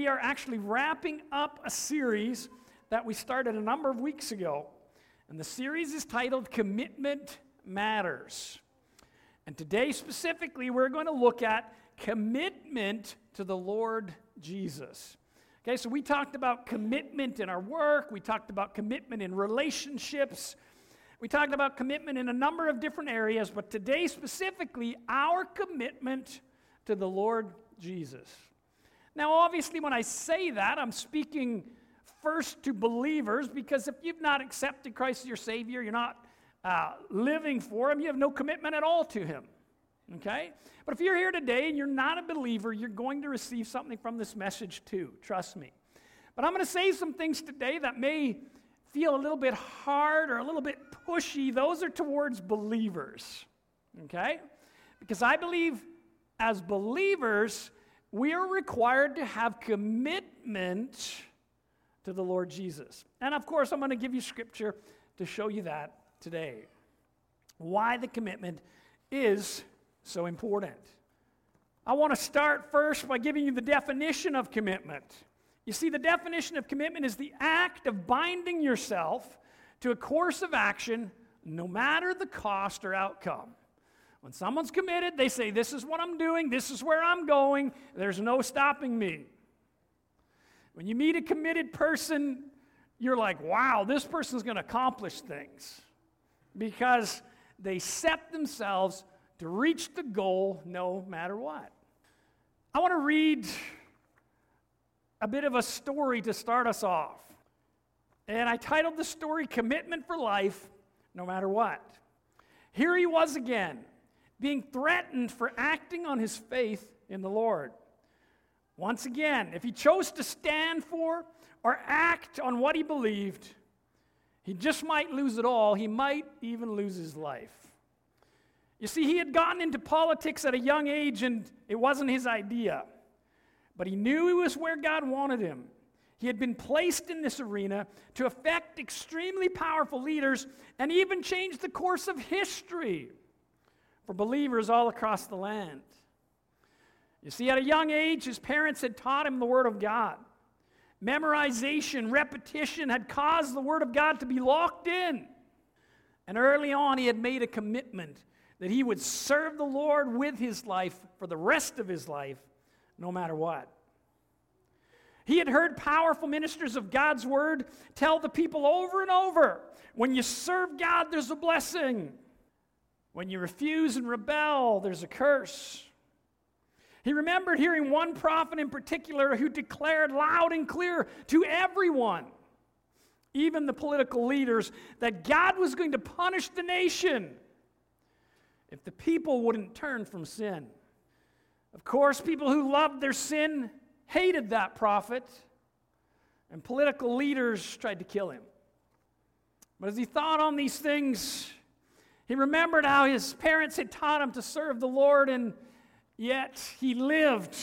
we are actually wrapping up a series that we started a number of weeks ago. And the series is titled Commitment Matters. And today, specifically, we're going to look at commitment to the Lord Jesus. Okay, so we talked about commitment in our work, we talked about commitment in relationships, we talked about commitment in a number of different areas, but today, specifically, our commitment to the Lord Jesus. Now, obviously, when I say that, I'm speaking first to believers because if you've not accepted Christ as your Savior, you're not uh, living for Him, you have no commitment at all to Him. Okay? But if you're here today and you're not a believer, you're going to receive something from this message too. Trust me. But I'm going to say some things today that may feel a little bit hard or a little bit pushy. Those are towards believers. Okay? Because I believe as believers, we are required to have commitment to the Lord Jesus. And of course, I'm going to give you scripture to show you that today. Why the commitment is so important. I want to start first by giving you the definition of commitment. You see, the definition of commitment is the act of binding yourself to a course of action, no matter the cost or outcome. When someone's committed, they say, This is what I'm doing, this is where I'm going, there's no stopping me. When you meet a committed person, you're like, Wow, this person's going to accomplish things because they set themselves to reach the goal no matter what. I want to read a bit of a story to start us off. And I titled the story Commitment for Life No Matter What. Here he was again, being threatened for acting on his faith in the Lord. Once again, if he chose to stand for or act on what he believed, he just might lose it all. He might even lose his life. You see, he had gotten into politics at a young age and it wasn't his idea. But he knew he was where God wanted him. He had been placed in this arena to affect extremely powerful leaders and even change the course of history for believers all across the land. You see, at a young age, his parents had taught him the Word of God. Memorization, repetition had caused the Word of God to be locked in. And early on, he had made a commitment that he would serve the Lord with his life for the rest of his life, no matter what. He had heard powerful ministers of God's word tell the people over and over when you serve God, there's a blessing. When you refuse and rebel, there's a curse. He remembered hearing one prophet in particular who declared loud and clear to everyone, even the political leaders, that God was going to punish the nation if the people wouldn't turn from sin. Of course, people who loved their sin hated that prophet, and political leaders tried to kill him. But as he thought on these things, he remembered how his parents had taught him to serve the Lord, and yet he lived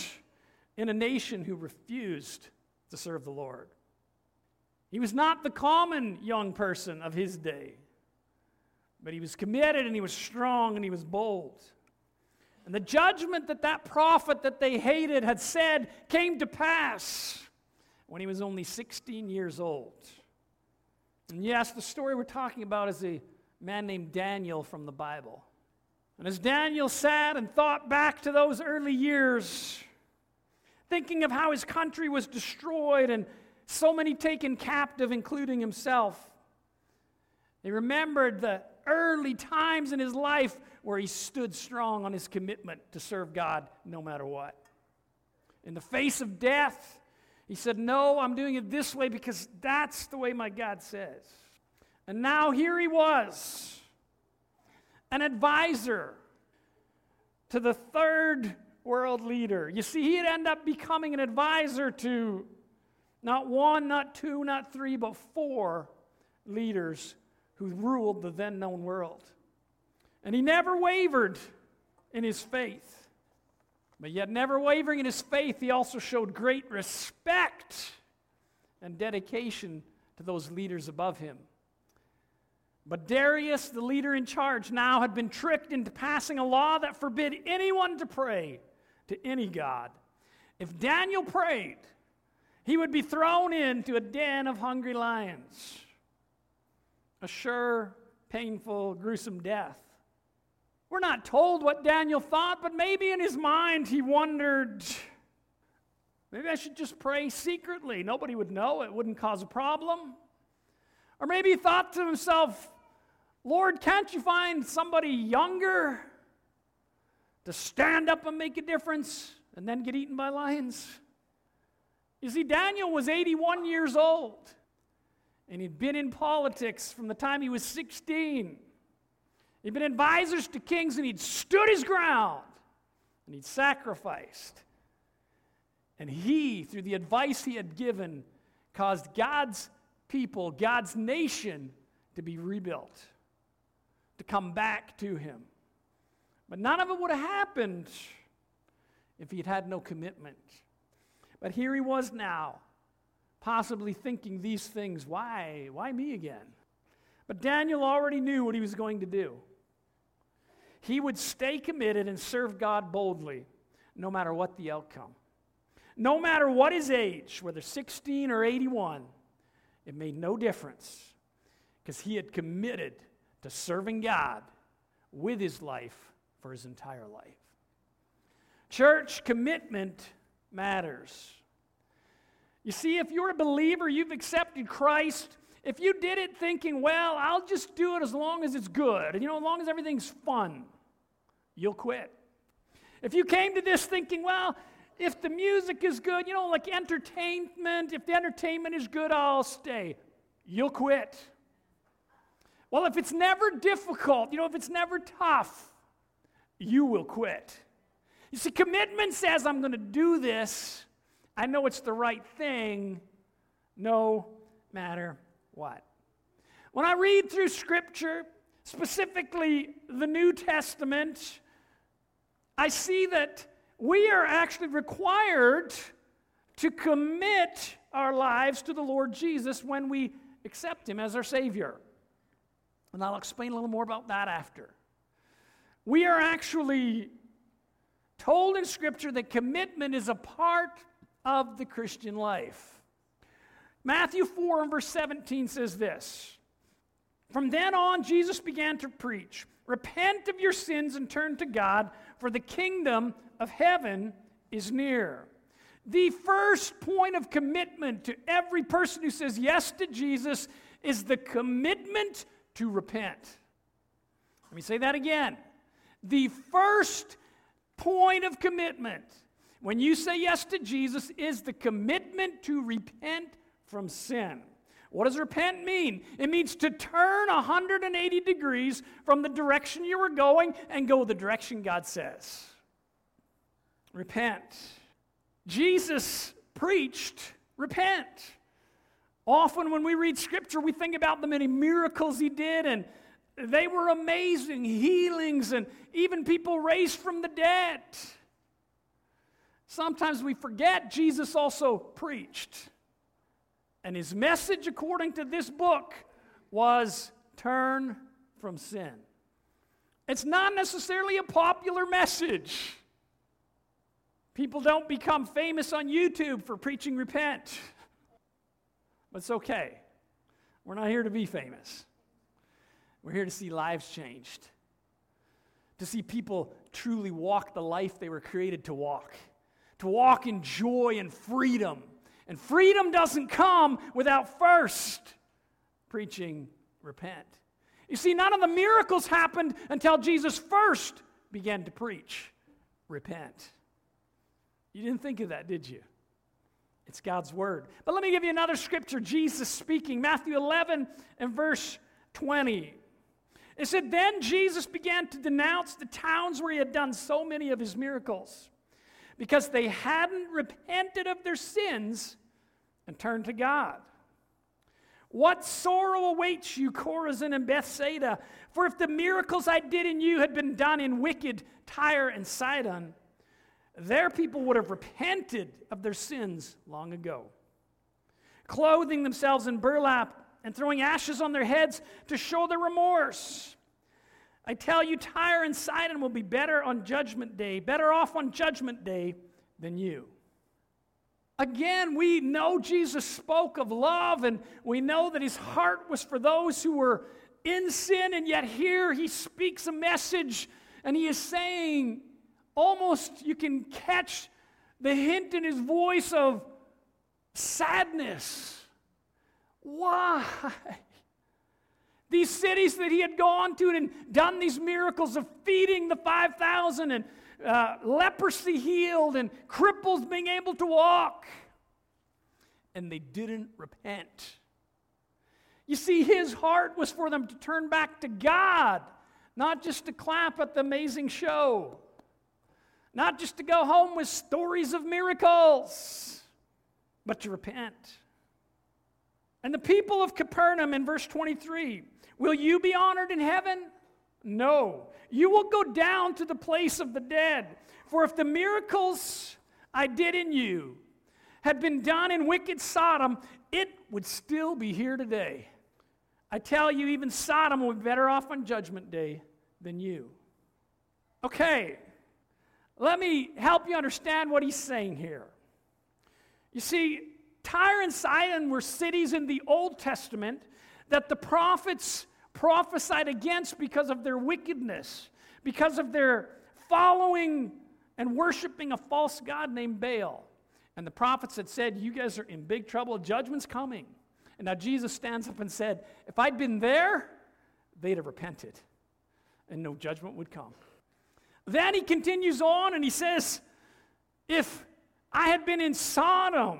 in a nation who refused to serve the Lord. He was not the common young person of his day. But he was committed and he was strong and he was bold. And the judgment that that prophet that they hated had said came to pass when he was only 16 years old. And yes, the story we're talking about is a man named Daniel from the Bible. And as Daniel sat and thought back to those early years, thinking of how his country was destroyed and so many taken captive, including himself, he remembered the early times in his life where he stood strong on his commitment to serve God no matter what. In the face of death, he said, No, I'm doing it this way because that's the way my God says. And now here he was, an advisor to the third world leader. You see, he'd end up becoming an advisor to not one, not two, not three, but four leaders who ruled the then known world. And he never wavered in his faith. But yet, never wavering in his faith, he also showed great respect and dedication to those leaders above him. But Darius, the leader in charge, now had been tricked into passing a law that forbid anyone to pray to any god. If Daniel prayed, he would be thrown into a den of hungry lions. A sure, painful, gruesome death. We're not told what Daniel thought, but maybe in his mind he wondered maybe I should just pray secretly. Nobody would know, it wouldn't cause a problem. Or maybe he thought to himself, Lord, can't you find somebody younger to stand up and make a difference and then get eaten by lions? You see, Daniel was 81 years old, and he'd been in politics from the time he was 16. He'd been advisors to kings, and he'd stood his ground, and he'd sacrificed. And he, through the advice he had given, caused God's people, God's nation, to be rebuilt, to come back to him. But none of it would have happened if he'd had no commitment. But here he was now, possibly thinking these things why? Why me again? But Daniel already knew what he was going to do. He would stay committed and serve God boldly, no matter what the outcome. No matter what his age, whether 16 or 81, it made no difference because he had committed to serving God with his life for his entire life. Church commitment matters. You see, if you're a believer, you've accepted Christ. If you did it thinking, well, I'll just do it as long as it's good, and you know, as long as everything's fun, you'll quit. If you came to this thinking, well, if the music is good, you know, like entertainment, if the entertainment is good, I'll stay, you'll quit. Well, if it's never difficult, you know, if it's never tough, you will quit. You see, commitment says, I'm going to do this. I know it's the right thing, no matter what. When I read through Scripture, specifically the New Testament, I see that we are actually required to commit our lives to the Lord Jesus when we accept Him as our Savior. And I'll explain a little more about that after. We are actually told in Scripture that commitment is a part of the Christian life. Matthew 4 and verse 17 says this From then on, Jesus began to preach, Repent of your sins and turn to God, for the kingdom of heaven is near. The first point of commitment to every person who says yes to Jesus is the commitment to repent. Let me say that again. The first point of commitment when you say yes to Jesus is the commitment to repent from sin. What does repent mean? It means to turn 180 degrees from the direction you were going and go the direction God says. Repent. Jesus preached, repent. Often when we read scripture, we think about the many miracles he did, and they were amazing healings, and even people raised from the dead. Sometimes we forget Jesus also preached. And his message, according to this book, was turn from sin. It's not necessarily a popular message. People don't become famous on YouTube for preaching repent. But it's okay. We're not here to be famous. We're here to see lives changed, to see people truly walk the life they were created to walk to walk in joy and freedom. And freedom doesn't come without first preaching repent. You see, none of the miracles happened until Jesus first began to preach repent. You didn't think of that, did you? It's God's word. But let me give you another scripture Jesus speaking, Matthew 11 and verse 20. It said, Then Jesus began to denounce the towns where he had done so many of his miracles because they hadn't repented of their sins and turned to God. What sorrow awaits you, Chorazin and Bethsaida? For if the miracles I did in you had been done in wicked Tyre and Sidon, their people would have repented of their sins long ago, clothing themselves in burlap and throwing ashes on their heads to show their remorse. I tell you, Tyre and Sidon will be better on judgment day, better off on judgment day than you. Again, we know Jesus spoke of love, and we know that his heart was for those who were in sin, and yet here he speaks a message, and he is saying, almost you can catch the hint in his voice of sadness. Why? These cities that he had gone to and done these miracles of feeding the 5,000 and uh, leprosy healed and cripples being able to walk. And they didn't repent. You see, his heart was for them to turn back to God, not just to clap at the amazing show, not just to go home with stories of miracles, but to repent. And the people of Capernaum in verse 23 will you be honored in heaven? No. You will go down to the place of the dead. For if the miracles I did in you had been done in wicked Sodom, it would still be here today. I tell you, even Sodom would be better off on Judgment Day than you. Okay, let me help you understand what he's saying here. You see, Tyre and Sidon were cities in the Old Testament that the prophets prophesied against because of their wickedness, because of their following and worshiping a false god named Baal. And the prophets had said, You guys are in big trouble, judgment's coming. And now Jesus stands up and said, If I'd been there, they'd have repented, and no judgment would come. Then he continues on and he says, If I had been in Sodom,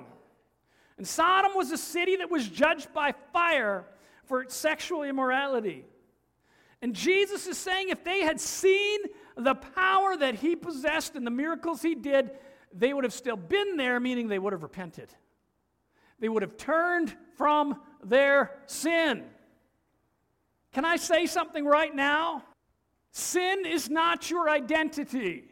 and Sodom was a city that was judged by fire, for its sexual immorality. And Jesus is saying if they had seen the power that he possessed and the miracles he did, they would have still been there, meaning they would have repented. They would have turned from their sin. Can I say something right now? Sin is not your identity.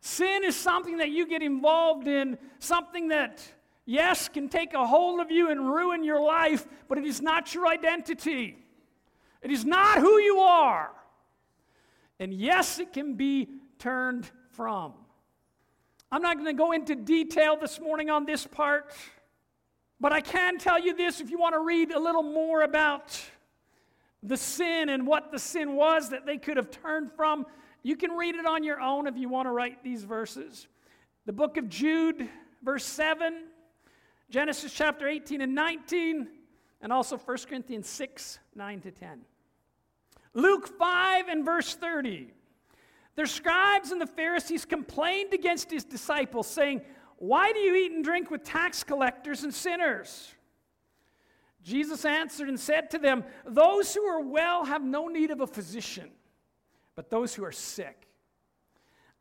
Sin is something that you get involved in, something that yes, can take a hold of you and ruin your life, but it is not your identity. It is not who you are. And yes, it can be turned from. I'm not going to go into detail this morning on this part, but I can tell you this if you want to read a little more about the sin and what the sin was that they could have turned from, you can read it on your own if you want to write these verses. The book of Jude, verse 7 Genesis chapter 18 and 19, and also 1 Corinthians 6, 9 to 10. Luke 5 and verse 30. The scribes and the Pharisees complained against his disciples, saying, Why do you eat and drink with tax collectors and sinners? Jesus answered and said to them, Those who are well have no need of a physician, but those who are sick.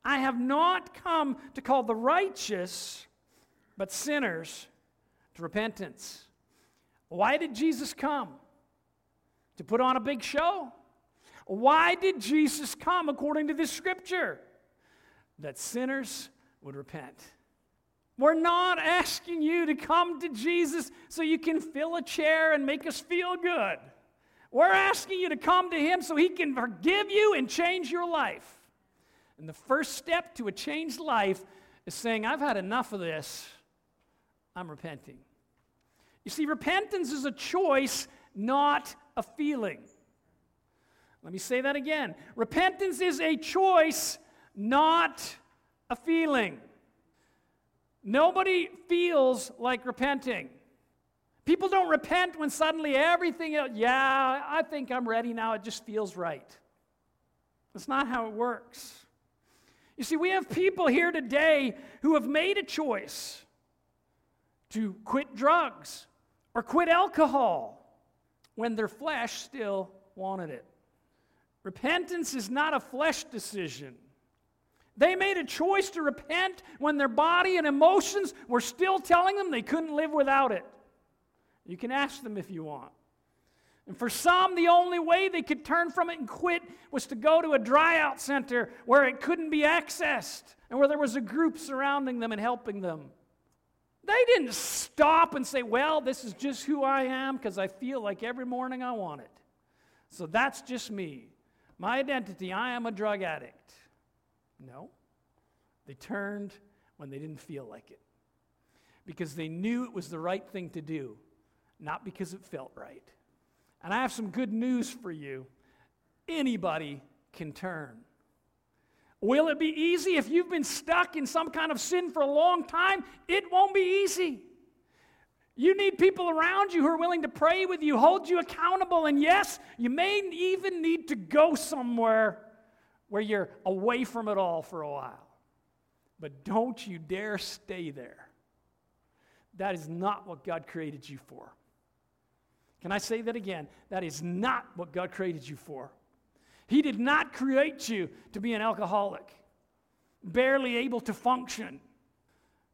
I have not come to call the righteous, but sinners to repentance. Why did Jesus come? To put on a big show? Why did Jesus come according to this scripture? That sinners would repent. We're not asking you to come to Jesus so you can fill a chair and make us feel good. We're asking you to come to Him so He can forgive you and change your life. And the first step to a changed life is saying, I've had enough of this. I'm repenting. You see, repentance is a choice, not a feeling. Let me say that again. Repentance is a choice, not a feeling. Nobody feels like repenting. People don't repent when suddenly everything, yeah, I think I'm ready now, it just feels right. That's not how it works. You see, we have people here today who have made a choice to quit drugs or quit alcohol when their flesh still wanted it. Repentance is not a flesh decision. They made a choice to repent when their body and emotions were still telling them they couldn't live without it. You can ask them if you want. And for some, the only way they could turn from it and quit was to go to a dryout center where it couldn't be accessed and where there was a group surrounding them and helping them. They didn't stop and say, Well, this is just who I am because I feel like every morning I want it. So that's just me. My identity, I am a drug addict. No. They turned when they didn't feel like it. because they knew it was the right thing to do, not because it felt right. And I have some good news for you. Anybody can turn. Will it be easy if you've been stuck in some kind of sin for a long time? It won't be easy. You need people around you who are willing to pray with you, hold you accountable, and yes, you may even need to go somewhere where you're away from it all for a while. But don't you dare stay there. That is not what God created you for. Can I say that again? That is not what God created you for. He did not create you to be an alcoholic, barely able to function,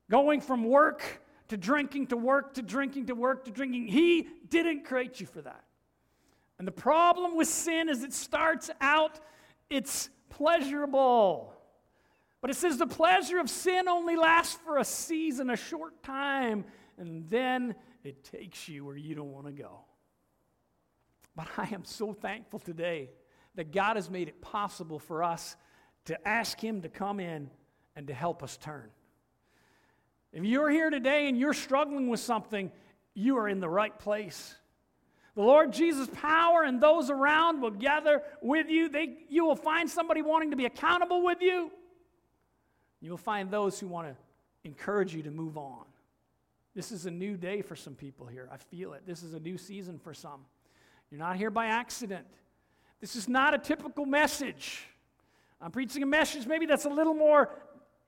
going from work to drinking to work to drinking to work to drinking. He didn't create you for that. And the problem with sin is it starts out, it's pleasurable. But it says the pleasure of sin only lasts for a season, a short time, and then it takes you where you don't want to go. But I am so thankful today that God has made it possible for us to ask Him to come in and to help us turn. If you're here today and you're struggling with something, you are in the right place. The Lord Jesus' power and those around will gather with you. They, you will find somebody wanting to be accountable with you. You'll find those who want to encourage you to move on. This is a new day for some people here. I feel it. This is a new season for some. You're not here by accident. This is not a typical message. I'm preaching a message maybe that's a little more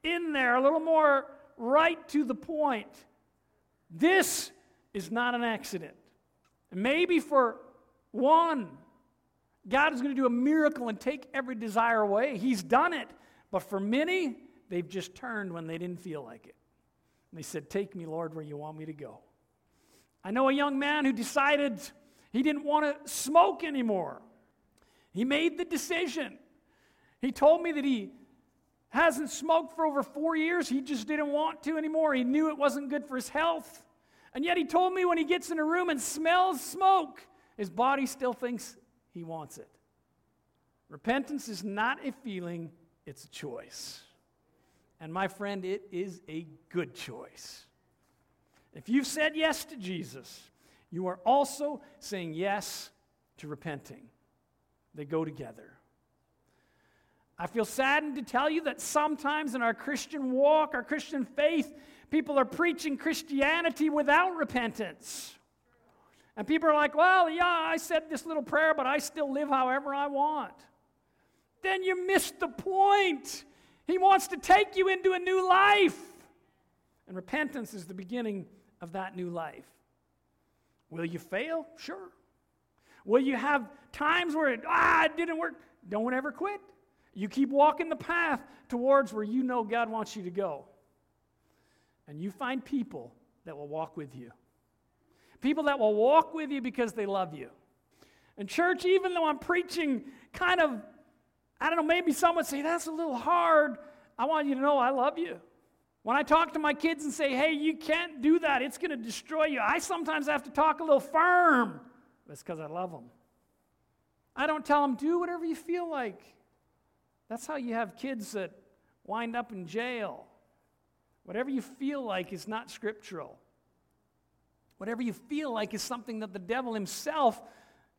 in there, a little more right to the point. This is not an accident. Maybe for one, God is going to do a miracle and take every desire away. He's done it. But for many, they've just turned when they didn't feel like it. And they said, Take me, Lord, where you want me to go. I know a young man who decided he didn't want to smoke anymore. He made the decision. He told me that he hasn't smoked for over four years. He just didn't want to anymore. He knew it wasn't good for his health. And yet he told me when he gets in a room and smells smoke, his body still thinks he wants it. Repentance is not a feeling, it's a choice. And my friend, it is a good choice. If you've said yes to Jesus, you are also saying yes to repenting. They go together. I feel saddened to tell you that sometimes in our Christian walk, our Christian faith, people are preaching Christianity without repentance. And people are like, well, yeah, I said this little prayer, but I still live however I want. Then you missed the point. He wants to take you into a new life. And repentance is the beginning of that new life. Will you fail? Sure. Will you have times where it, ah, it didn't work? Don't ever quit. You keep walking the path towards where you know God wants you to go. And you find people that will walk with you. People that will walk with you because they love you. And, church, even though I'm preaching kind of, I don't know, maybe some would say that's a little hard, I want you to know I love you. When I talk to my kids and say, hey, you can't do that, it's going to destroy you, I sometimes have to talk a little firm. That's because I love them. I don't tell them, do whatever you feel like. That's how you have kids that wind up in jail. Whatever you feel like is not scriptural. Whatever you feel like is something that the devil himself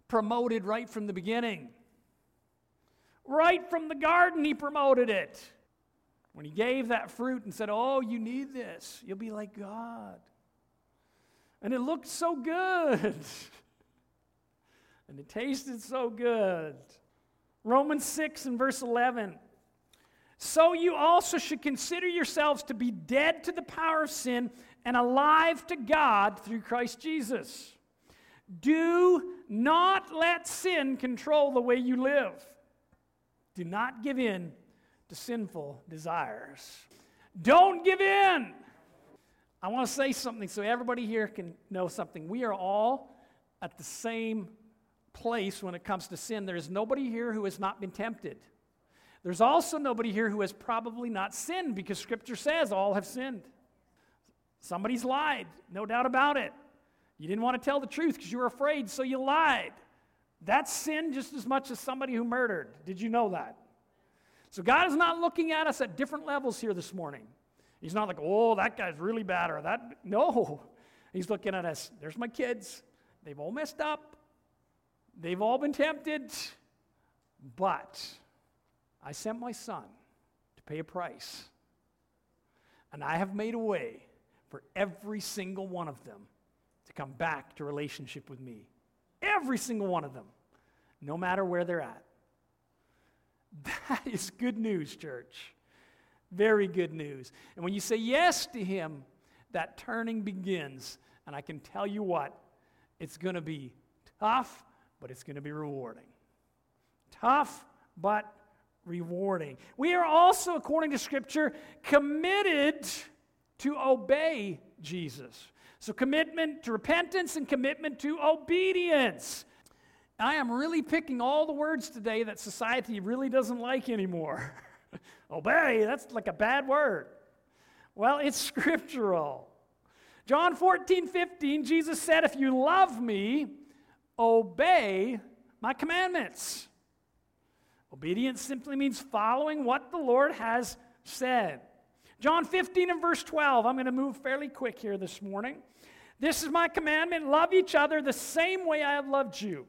promoted right from the beginning. Right from the garden, he promoted it. When he gave that fruit and said, Oh, you need this, you'll be like God. And it looked so good. and it tasted so good. Romans 6 and verse 11. So you also should consider yourselves to be dead to the power of sin and alive to God through Christ Jesus. Do not let sin control the way you live. Do not give in to sinful desires. Don't give in. I want to say something so everybody here can know something. We are all at the same place when it comes to sin. There is nobody here who has not been tempted. There's also nobody here who has probably not sinned because Scripture says all have sinned. Somebody's lied, no doubt about it. You didn't want to tell the truth because you were afraid, so you lied. That's sin just as much as somebody who murdered. Did you know that? So God is not looking at us at different levels here this morning. He's not like, oh, that guy's really bad or that. No. He's looking at us. There's my kids. They've all messed up. They've all been tempted. But I sent my son to pay a price. And I have made a way for every single one of them to come back to relationship with me. Every single one of them, no matter where they're at. That is good news, church. Very good news. And when you say yes to Him, that turning begins. And I can tell you what, it's going to be tough, but it's going to be rewarding. Tough, but rewarding. We are also, according to Scripture, committed to obey Jesus. So, commitment to repentance and commitment to obedience. I am really picking all the words today that society really doesn't like anymore. Obey, that's like a bad word. Well, it's scriptural. John 14, 15, Jesus said, If you love me, obey my commandments. Obedience simply means following what the Lord has said. John 15 and verse 12, I'm going to move fairly quick here this morning. This is my commandment love each other the same way I have loved you.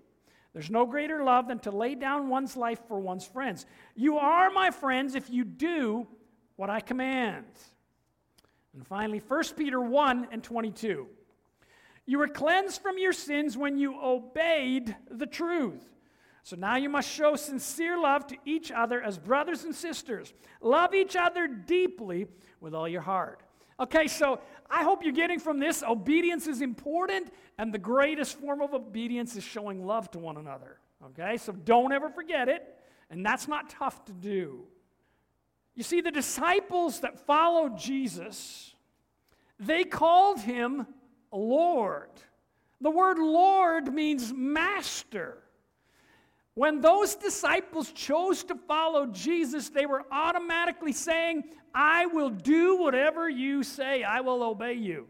There's no greater love than to lay down one's life for one's friends. You are my friends if you do what I command. And finally, 1 Peter 1 and 22. You were cleansed from your sins when you obeyed the truth. So now you must show sincere love to each other as brothers and sisters. Love each other deeply with all your heart. Okay, so I hope you're getting from this obedience is important, and the greatest form of obedience is showing love to one another. Okay, so don't ever forget it, and that's not tough to do. You see, the disciples that followed Jesus, they called him Lord. The word Lord means master. When those disciples chose to follow Jesus, they were automatically saying, I will do whatever you say, I will obey you.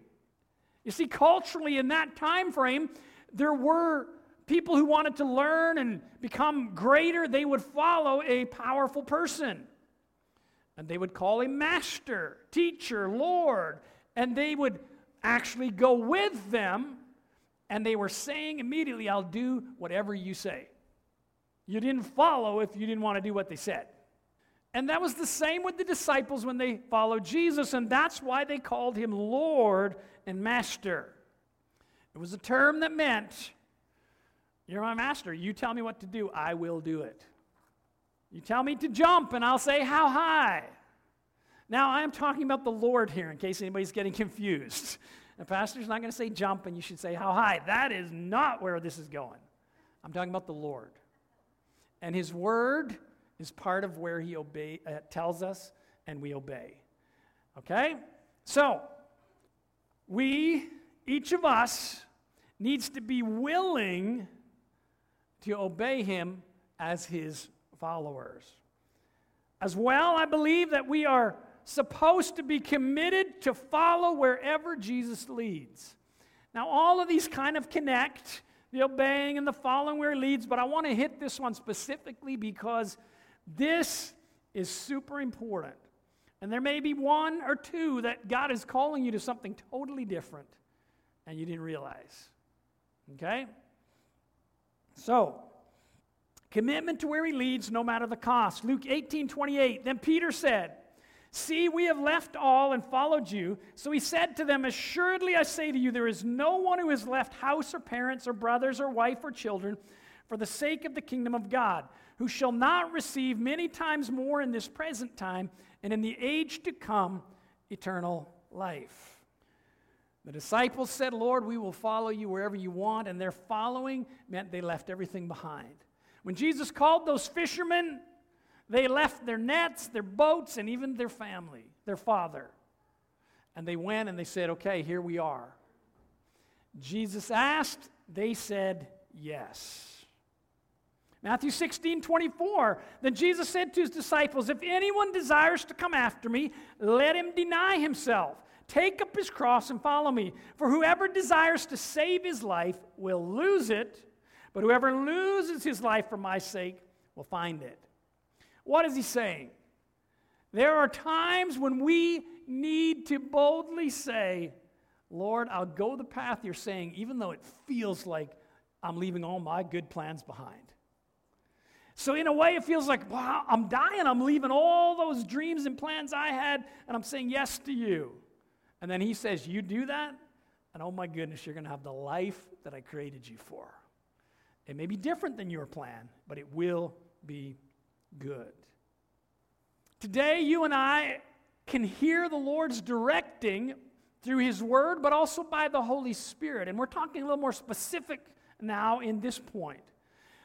You see, culturally, in that time frame, there were people who wanted to learn and become greater, they would follow a powerful person. And they would call him master, teacher, Lord. And they would actually go with them, and they were saying immediately, I'll do whatever you say. You didn't follow if you didn't want to do what they said. And that was the same with the disciples when they followed Jesus, and that's why they called him Lord and Master. It was a term that meant, You're my master. You tell me what to do, I will do it. You tell me to jump, and I'll say, How high? Now, I'm talking about the Lord here in case anybody's getting confused. The pastor's not going to say jump, and you should say, How high? That is not where this is going. I'm talking about the Lord. And his word is part of where he obey, uh, tells us and we obey. Okay? So, we, each of us, needs to be willing to obey him as his followers. As well, I believe that we are supposed to be committed to follow wherever Jesus leads. Now, all of these kind of connect the obeying and the following where it leads, but I want to hit this one specifically because this is super important. And there may be one or two that God is calling you to something totally different and you didn't realize. Okay? So, commitment to where he leads no matter the cost. Luke 18 28. Then Peter said, See, we have left all and followed you. So he said to them, Assuredly I say to you, there is no one who has left house or parents or brothers or wife or children for the sake of the kingdom of God, who shall not receive many times more in this present time and in the age to come eternal life. The disciples said, Lord, we will follow you wherever you want, and their following meant they left everything behind. When Jesus called those fishermen, they left their nets, their boats, and even their family, their father. And they went and they said, Okay, here we are. Jesus asked, they said, Yes. Matthew 16, 24. Then Jesus said to his disciples, If anyone desires to come after me, let him deny himself. Take up his cross and follow me. For whoever desires to save his life will lose it, but whoever loses his life for my sake will find it. What is he saying? There are times when we need to boldly say, Lord, I'll go the path you're saying, even though it feels like I'm leaving all my good plans behind. So, in a way, it feels like, wow, I'm dying. I'm leaving all those dreams and plans I had, and I'm saying yes to you. And then he says, You do that, and oh my goodness, you're going to have the life that I created you for. It may be different than your plan, but it will be good. Today, you and I can hear the Lord's directing through His Word, but also by the Holy Spirit. And we're talking a little more specific now in this point.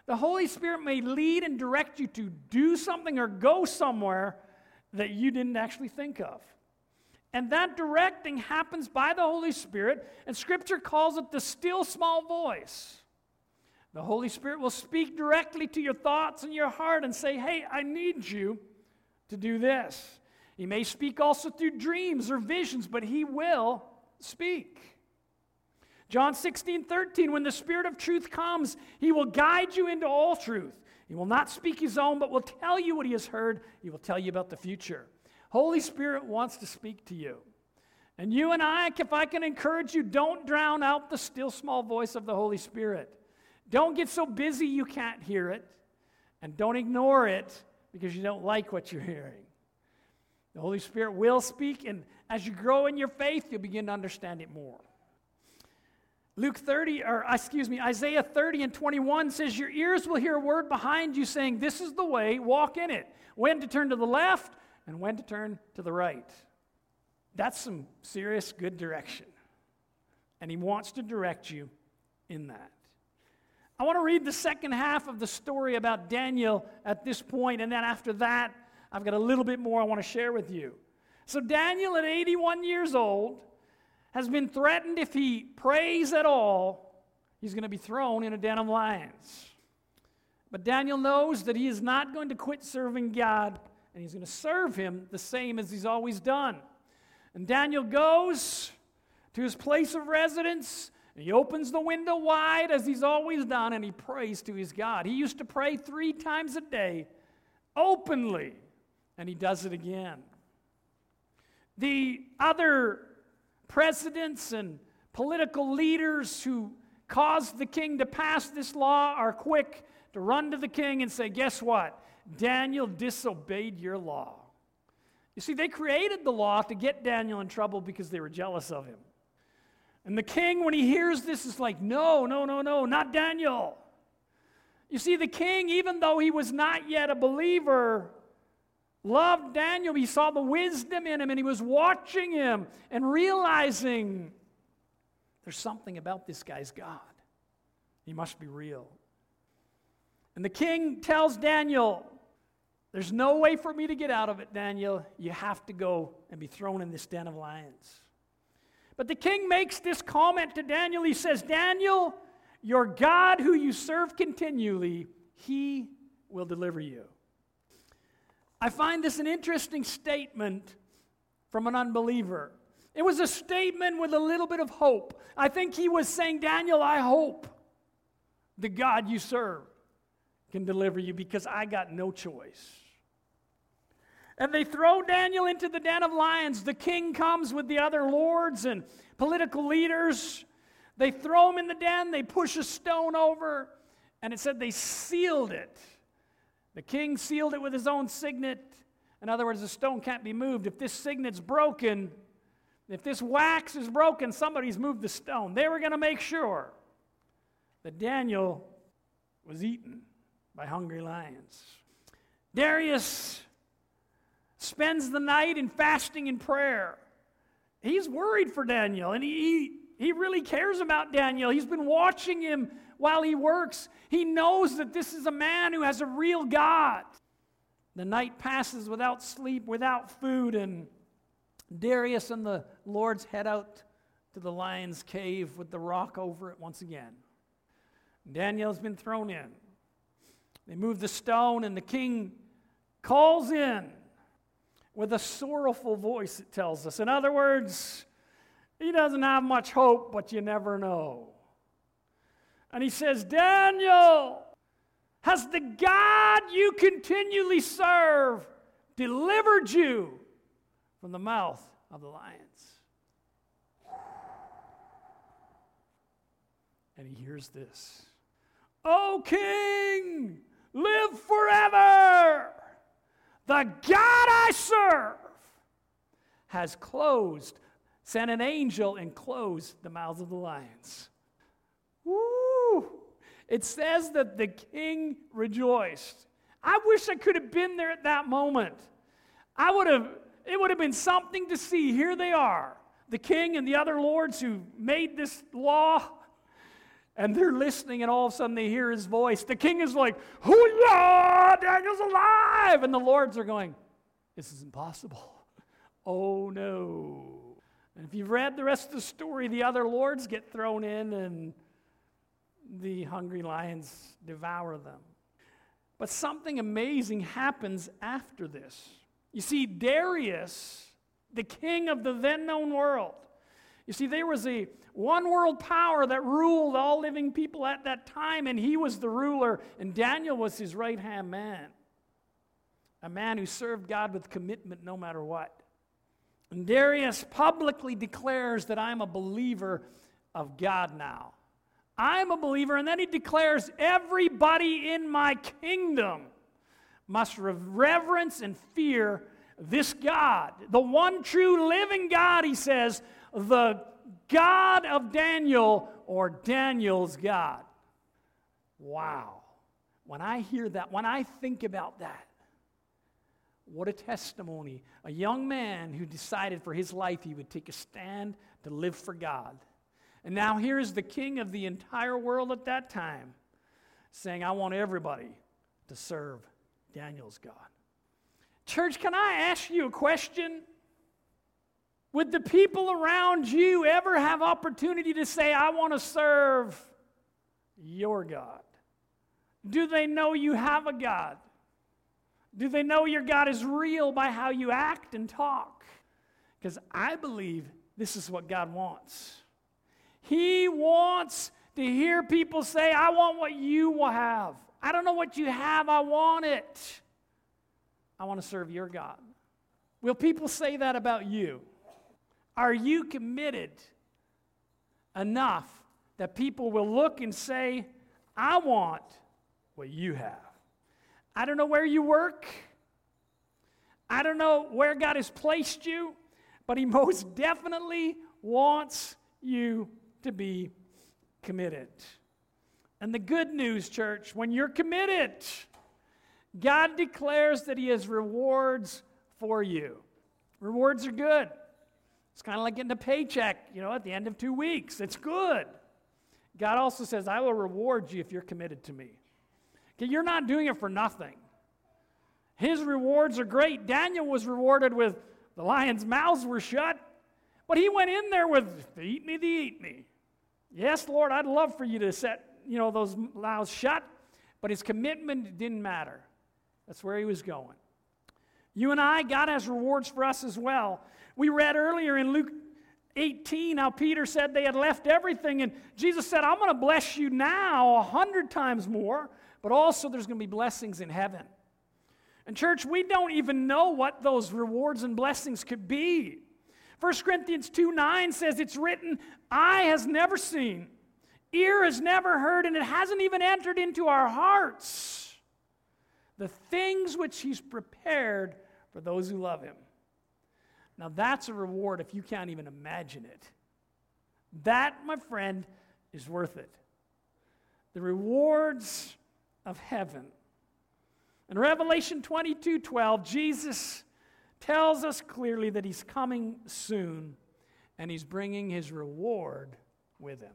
The Holy Spirit may lead and direct you to do something or go somewhere that you didn't actually think of. And that directing happens by the Holy Spirit, and Scripture calls it the still small voice. The Holy Spirit will speak directly to your thoughts and your heart and say, Hey, I need you to do this. He may speak also through dreams or visions, but He will speak. John 16, 13, when the Spirit of truth comes, He will guide you into all truth. He will not speak His own, but will tell you what He has heard. He will tell you about the future. Holy Spirit wants to speak to you. And you and I, if I can encourage you, don't drown out the still small voice of the Holy Spirit. Don't get so busy you can't hear it. And don't ignore it because you don't like what you're hearing. The Holy Spirit will speak, and as you grow in your faith, you'll begin to understand it more. Luke 30, or excuse me, Isaiah 30 and 21 says, Your ears will hear a word behind you saying, This is the way, walk in it. When to turn to the left and when to turn to the right. That's some serious good direction. And he wants to direct you in that. I want to read the second half of the story about Daniel at this point, and then after that, I've got a little bit more I want to share with you. So, Daniel, at 81 years old, has been threatened if he prays at all, he's going to be thrown in a den of lions. But Daniel knows that he is not going to quit serving God and he's going to serve him the same as he's always done. And Daniel goes to his place of residence. And he opens the window wide as he's always done and he prays to his God. He used to pray three times a day openly, and he does it again. The other presidents and political leaders who caused the king to pass this law are quick to run to the king and say, Guess what? Daniel disobeyed your law. You see, they created the law to get Daniel in trouble because they were jealous of him. And the king, when he hears this, is like, No, no, no, no, not Daniel. You see, the king, even though he was not yet a believer, loved Daniel. He saw the wisdom in him and he was watching him and realizing there's something about this guy's God. He must be real. And the king tells Daniel, There's no way for me to get out of it, Daniel. You have to go and be thrown in this den of lions. But the king makes this comment to Daniel. He says, Daniel, your God who you serve continually, he will deliver you. I find this an interesting statement from an unbeliever. It was a statement with a little bit of hope. I think he was saying, Daniel, I hope the God you serve can deliver you because I got no choice. And they throw Daniel into the den of lions. The king comes with the other lords and political leaders. They throw him in the den, they push a stone over, and it said they sealed it. The king sealed it with his own signet. In other words, the stone can't be moved. If this signet's broken, if this wax is broken, somebody's moved the stone. They were going to make sure that Daniel was eaten by hungry lions. Darius spends the night in fasting and prayer. He's worried for Daniel, and he, he really cares about Daniel. He's been watching him while he works. He knows that this is a man who has a real God. The night passes without sleep, without food, and Darius and the Lords head out to the lion's cave with the rock over it once again. Daniel's been thrown in. They move the stone, and the king calls in with a sorrowful voice, it tells us. In other words, he doesn't have much hope, but you never know. And he says, Daniel, has the God you continually serve delivered you from the mouth of the lions. And he hears this O King, live forever. The God I serve has closed, sent an angel and closed the mouths of the lions. Woo! It says that the king rejoiced. I wish I could have been there at that moment. I would have, it would have been something to see. Here they are, the king and the other lords who made this law, and they're listening, and all of a sudden they hear his voice. The king is like, Hooyah! Daniel's alive! And the lords are going, This is impossible. Oh no. And if you've read the rest of the story, the other lords get thrown in and the hungry lions devour them. But something amazing happens after this. You see, Darius, the king of the then known world, you see, there was a one world power that ruled all living people at that time, and he was the ruler, and Daniel was his right hand man. A man who served God with commitment no matter what. And Darius publicly declares that I'm a believer of God now. I'm a believer, and then he declares everybody in my kingdom must reverence and fear this God, the one true living God, he says, the God of Daniel or Daniel's God. Wow. When I hear that, when I think about that, what a testimony. A young man who decided for his life he would take a stand to live for God. And now here's the king of the entire world at that time saying, I want everybody to serve Daniel's God. Church, can I ask you a question? Would the people around you ever have opportunity to say, I want to serve your God? Do they know you have a God? Do they know your God is real by how you act and talk? Because I believe this is what God wants. He wants to hear people say, I want what you will have. I don't know what you have, I want it. I want to serve your God. Will people say that about you? Are you committed enough that people will look and say, I want what you have? I don't know where you work. I don't know where God has placed you, but He most definitely wants you to be committed. And the good news, church, when you're committed, God declares that He has rewards for you. Rewards are good. It's kind of like getting a paycheck, you know, at the end of two weeks. It's good. God also says, I will reward you if you're committed to me. Okay, you're not doing it for nothing. His rewards are great. Daniel was rewarded with the lions' mouths were shut, but he went in there with, the eat me, the eat me. Yes, Lord, I'd love for you to set, you know, those mouths shut, but his commitment didn't matter. That's where he was going. You and I, God has rewards for us as well. We read earlier in Luke 18 how Peter said they had left everything, and Jesus said, I'm going to bless you now a hundred times more, but also there's going to be blessings in heaven. And, church, we don't even know what those rewards and blessings could be. 1 Corinthians 2 9 says, It's written, Eye has never seen, ear has never heard, and it hasn't even entered into our hearts the things which He's prepared for those who love Him. Now, that's a reward if you can't even imagine it. That, my friend, is worth it. The rewards of heaven. In Revelation 22 12, Jesus tells us clearly that he's coming soon and he's bringing his reward with him.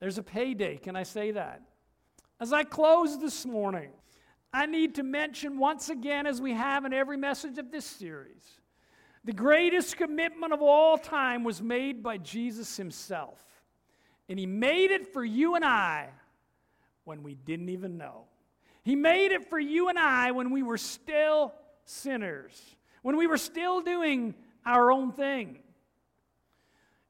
There's a payday, can I say that? As I close this morning, I need to mention once again, as we have in every message of this series, the greatest commitment of all time was made by Jesus himself. And he made it for you and I when we didn't even know. He made it for you and I when we were still sinners when we were still doing our own thing.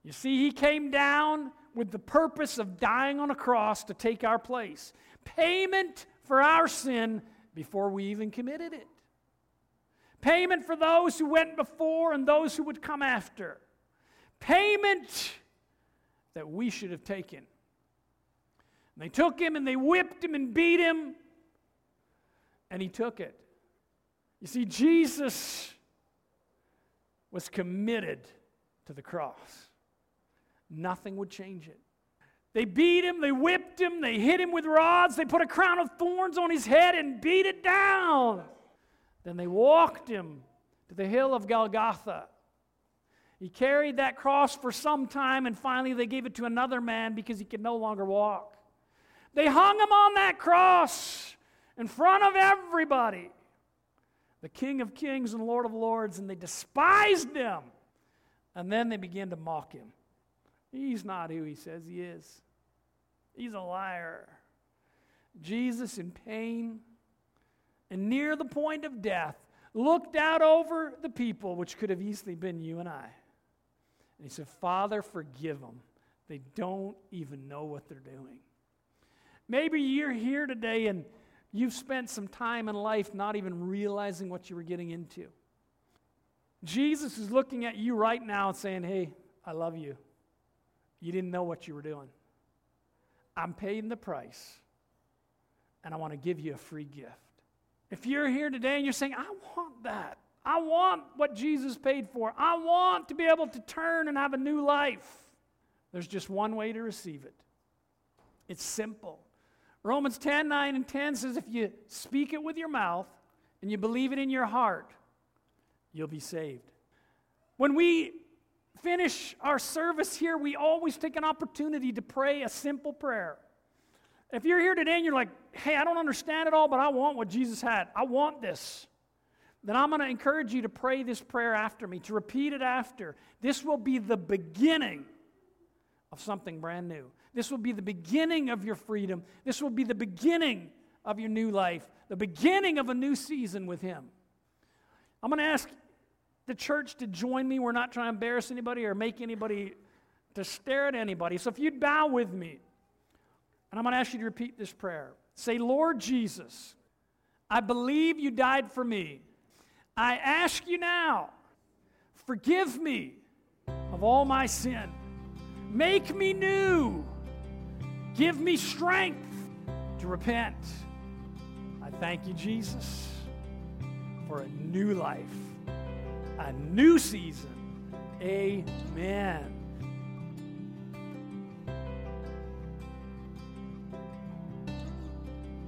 You see, he came down with the purpose of dying on a cross to take our place. Payment for our sin before we even committed it. Payment for those who went before and those who would come after. Payment that we should have taken. And they took him and they whipped him and beat him, and he took it. You see, Jesus was committed to the cross. Nothing would change it. They beat him, they whipped him, they hit him with rods, they put a crown of thorns on his head and beat it down. Then they walked him to the hill of Golgotha. He carried that cross for some time, and finally they gave it to another man because he could no longer walk. They hung him on that cross in front of everybody, the King of Kings and Lord of Lords, and they despised him. And then they began to mock him. He's not who he says he is, he's a liar. Jesus, in pain and near the point of death, looked out over the people, which could have easily been you and I. And he said, Father, forgive them. They don't even know what they're doing. Maybe you're here today and you've spent some time in life not even realizing what you were getting into. Jesus is looking at you right now and saying, Hey, I love you. You didn't know what you were doing. I'm paying the price, and I want to give you a free gift. If you're here today and you're saying, I want that, I want what Jesus paid for, I want to be able to turn and have a new life, there's just one way to receive it. It's simple. Romans 10 9 and 10 says, If you speak it with your mouth and you believe it in your heart, you'll be saved. When we finish our service here, we always take an opportunity to pray a simple prayer. If you're here today and you're like, hey, I don't understand it all, but I want what Jesus had, I want this, then I'm going to encourage you to pray this prayer after me, to repeat it after. This will be the beginning of something brand new. This will be the beginning of your freedom. This will be the beginning of your new life, the beginning of a new season with Him. I'm going to ask the church to join me. We're not trying to embarrass anybody or make anybody to stare at anybody. So if you'd bow with me, and I'm going to ask you to repeat this prayer. Say, Lord Jesus, I believe you died for me. I ask you now, forgive me of all my sin. Make me new. Give me strength to repent. I thank you, Jesus, for a new life a new season. Amen.